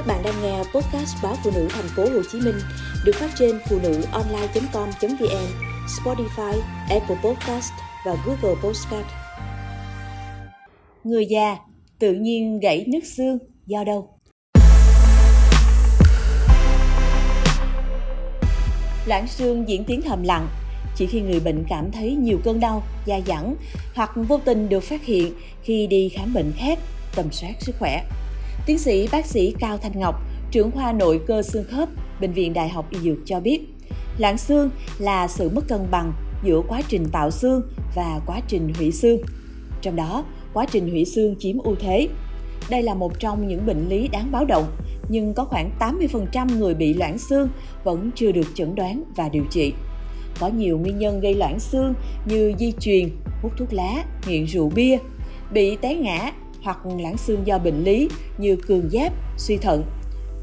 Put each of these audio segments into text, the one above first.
Các bạn đang nghe podcast báo phụ nữ thành phố Hồ Chí Minh được phát trên phụ nữ online.com.vn, Spotify, Apple Podcast và Google Podcast. Người già tự nhiên gãy nứt xương do đâu? Loãng xương diễn tiến thầm lặng chỉ khi người bệnh cảm thấy nhiều cơn đau, da dẳng hoặc vô tình được phát hiện khi đi khám bệnh khác, tầm soát sức khỏe. Tiến sĩ bác sĩ Cao Thanh Ngọc, trưởng khoa nội cơ xương khớp, Bệnh viện Đại học Y Dược cho biết, loãng xương là sự mất cân bằng giữa quá trình tạo xương và quá trình hủy xương. Trong đó, quá trình hủy xương chiếm ưu thế. Đây là một trong những bệnh lý đáng báo động, nhưng có khoảng 80% người bị loãng xương vẫn chưa được chẩn đoán và điều trị. Có nhiều nguyên nhân gây loãng xương như di truyền, hút thuốc lá, nghiện rượu bia, bị té ngã hoặc loãng xương do bệnh lý như cường giáp, suy thận.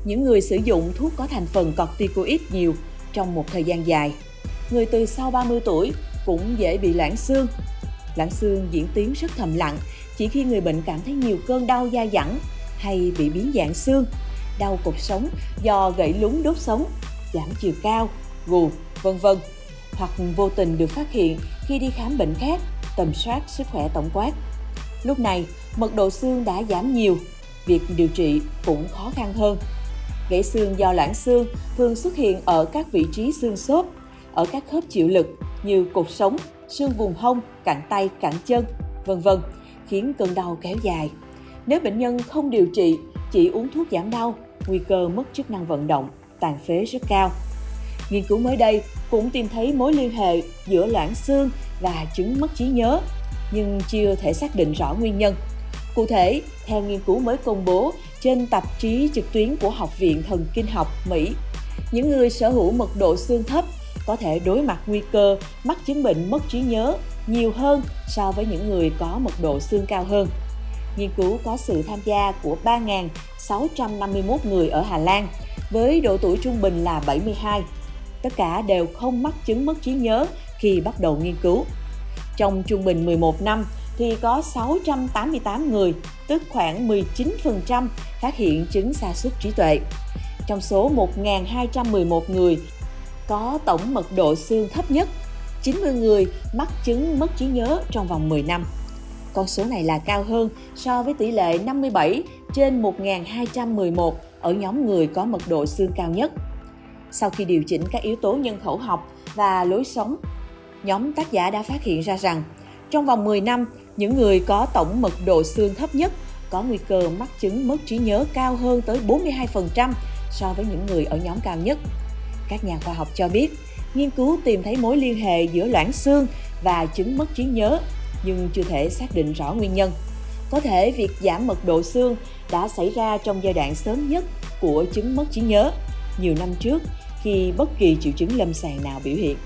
Những người sử dụng thuốc có thành phần corticoid nhiều trong một thời gian dài. Người từ sau 30 tuổi cũng dễ bị loãng xương. Loãng xương diễn tiến rất thầm lặng chỉ khi người bệnh cảm thấy nhiều cơn đau da dẳng hay bị biến dạng xương, đau cột sống do gãy lún đốt sống, giảm chiều cao, gù, vân vân hoặc vô tình được phát hiện khi đi khám bệnh khác, tầm soát sức khỏe tổng quát. Lúc này, mật độ xương đã giảm nhiều, việc điều trị cũng khó khăn hơn. Gãy xương do loãng xương thường xuất hiện ở các vị trí xương xốp, ở các khớp chịu lực như cột sống, xương vùng hông, cẳng tay, cẳng chân, vân vân, khiến cơn đau kéo dài. Nếu bệnh nhân không điều trị, chỉ uống thuốc giảm đau, nguy cơ mất chức năng vận động, tàn phế rất cao. Nghiên cứu mới đây cũng tìm thấy mối liên hệ giữa loãng xương và chứng mất trí nhớ, nhưng chưa thể xác định rõ nguyên nhân. Cụ thể, theo nghiên cứu mới công bố trên tạp chí trực tuyến của Học viện Thần Kinh học Mỹ, những người sở hữu mật độ xương thấp có thể đối mặt nguy cơ mắc chứng bệnh mất trí nhớ nhiều hơn so với những người có mật độ xương cao hơn. Nghiên cứu có sự tham gia của 3.651 người ở Hà Lan với độ tuổi trung bình là 72 tất cả đều không mắc chứng mất trí nhớ khi bắt đầu nghiên cứu. Trong trung bình 11 năm thì có 688 người, tức khoảng 19% phát hiện chứng sa sút trí tuệ. Trong số 1.211 người có tổng mật độ xương thấp nhất, 90 người mắc chứng mất trí nhớ trong vòng 10 năm. Con số này là cao hơn so với tỷ lệ 57 trên 1.211 ở nhóm người có mật độ xương cao nhất. Sau khi điều chỉnh các yếu tố nhân khẩu học và lối sống, nhóm tác giả đã phát hiện ra rằng trong vòng 10 năm, những người có tổng mật độ xương thấp nhất có nguy cơ mắc chứng mất trí nhớ cao hơn tới 42% so với những người ở nhóm cao nhất. Các nhà khoa học cho biết, nghiên cứu tìm thấy mối liên hệ giữa loãng xương và chứng mất trí nhớ, nhưng chưa thể xác định rõ nguyên nhân. Có thể việc giảm mật độ xương đã xảy ra trong giai đoạn sớm nhất của chứng mất trí nhớ, nhiều năm trước khi bất kỳ triệu chứng lâm sàng nào biểu hiện.